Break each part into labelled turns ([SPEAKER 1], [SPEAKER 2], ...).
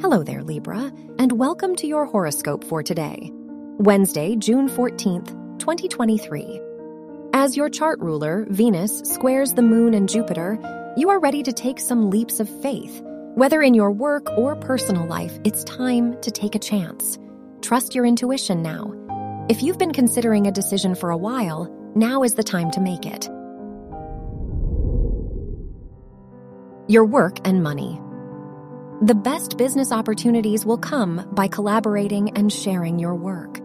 [SPEAKER 1] Hello there, Libra, and welcome to your horoscope for today, Wednesday, June 14th, 2023. As your chart ruler, Venus, squares the moon and Jupiter, you are ready to take some leaps of faith. Whether in your work or personal life, it's time to take a chance. Trust your intuition now. If you've been considering a decision for a while, now is the time to make it. Your work and money. The best business opportunities will come by collaborating and sharing your work.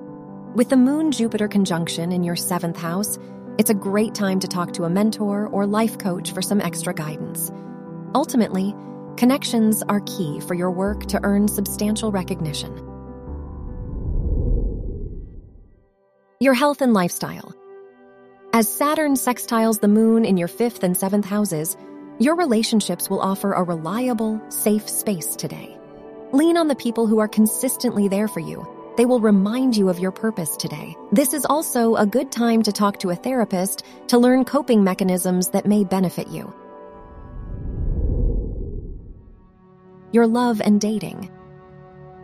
[SPEAKER 1] With the Moon Jupiter conjunction in your seventh house, it's a great time to talk to a mentor or life coach for some extra guidance. Ultimately, connections are key for your work to earn substantial recognition. Your health and lifestyle. As Saturn sextiles the moon in your fifth and seventh houses, your relationships will offer a reliable, safe space today. Lean on the people who are consistently there for you. They will remind you of your purpose today. This is also a good time to talk to a therapist to learn coping mechanisms that may benefit you. Your love and dating.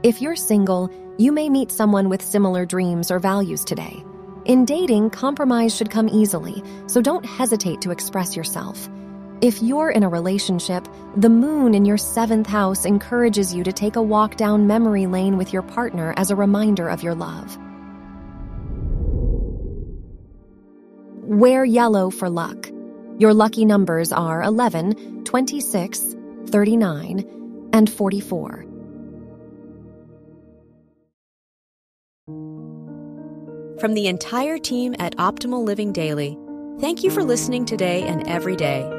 [SPEAKER 1] If you're single, you may meet someone with similar dreams or values today. In dating, compromise should come easily, so don't hesitate to express yourself. If you're in a relationship, the moon in your seventh house encourages you to take a walk down memory lane with your partner as a reminder of your love. Wear yellow for luck. Your lucky numbers are 11, 26, 39, and 44.
[SPEAKER 2] From the entire team at Optimal Living Daily, thank you for listening today and every day